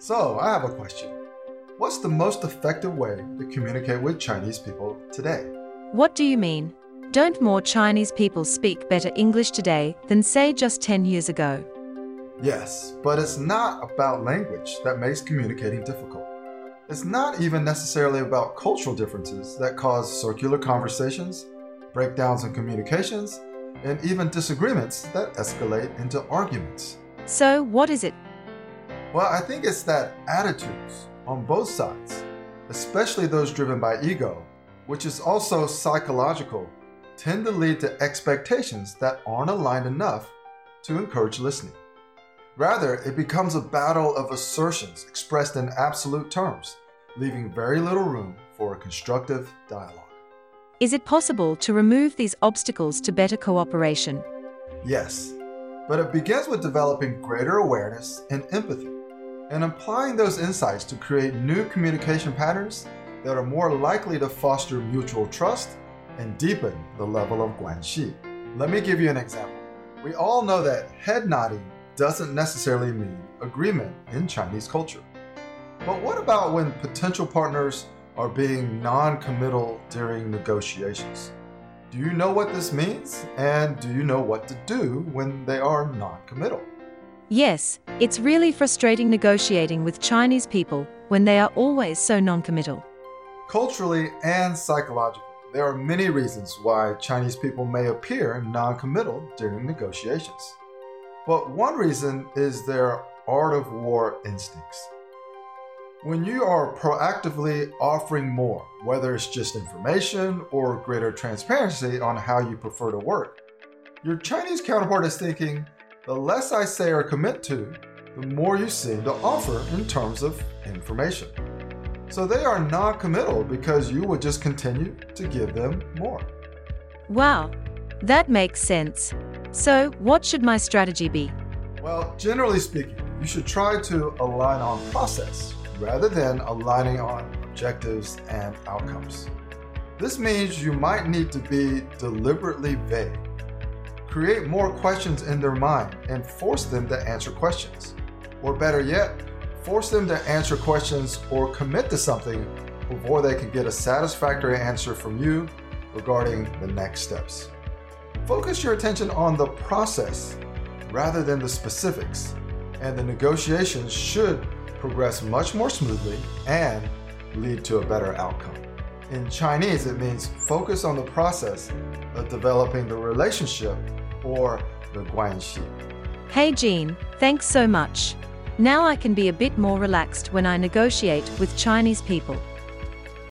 So, I have a question. What's the most effective way to communicate with Chinese people today? What do you mean? Don't more Chinese people speak better English today than, say, just 10 years ago? Yes, but it's not about language that makes communicating difficult. It's not even necessarily about cultural differences that cause circular conversations, breakdowns in communications, and even disagreements that escalate into arguments. So, what is it? Well, I think it's that attitudes on both sides, especially those driven by ego, which is also psychological, tend to lead to expectations that aren't aligned enough to encourage listening. Rather, it becomes a battle of assertions expressed in absolute terms, leaving very little room for a constructive dialogue. Is it possible to remove these obstacles to better cooperation? Yes, but it begins with developing greater awareness and empathy, and applying those insights to create new communication patterns that are more likely to foster mutual trust and deepen the level of guanxi. Let me give you an example. We all know that head nodding doesn't necessarily mean agreement in Chinese culture. But what about when potential partners are being non committal during negotiations? Do you know what this means? And do you know what to do when they are non committal? Yes, it's really frustrating negotiating with Chinese people when they are always so non committal. Culturally and psychologically, there are many reasons why Chinese people may appear non committal during negotiations. But one reason is their art of war instincts. When you are proactively offering more, whether it's just information or greater transparency on how you prefer to work, your Chinese counterpart is thinking, the less I say or commit to, the more you seem to offer in terms of information. So they are non committal because you would just continue to give them more. Wow, that makes sense. So, what should my strategy be? Well, generally speaking, you should try to align on process rather than aligning on objectives and outcomes. This means you might need to be deliberately vague. Create more questions in their mind and force them to answer questions. Or better yet, force them to answer questions or commit to something before they can get a satisfactory answer from you regarding the next steps. Focus your attention on the process rather than the specifics, and the negotiations should progress much more smoothly and lead to a better outcome. In Chinese, it means focus on the process of developing the relationship or the guanxi. Hey Jean, thanks so much. Now I can be a bit more relaxed when I negotiate with Chinese people.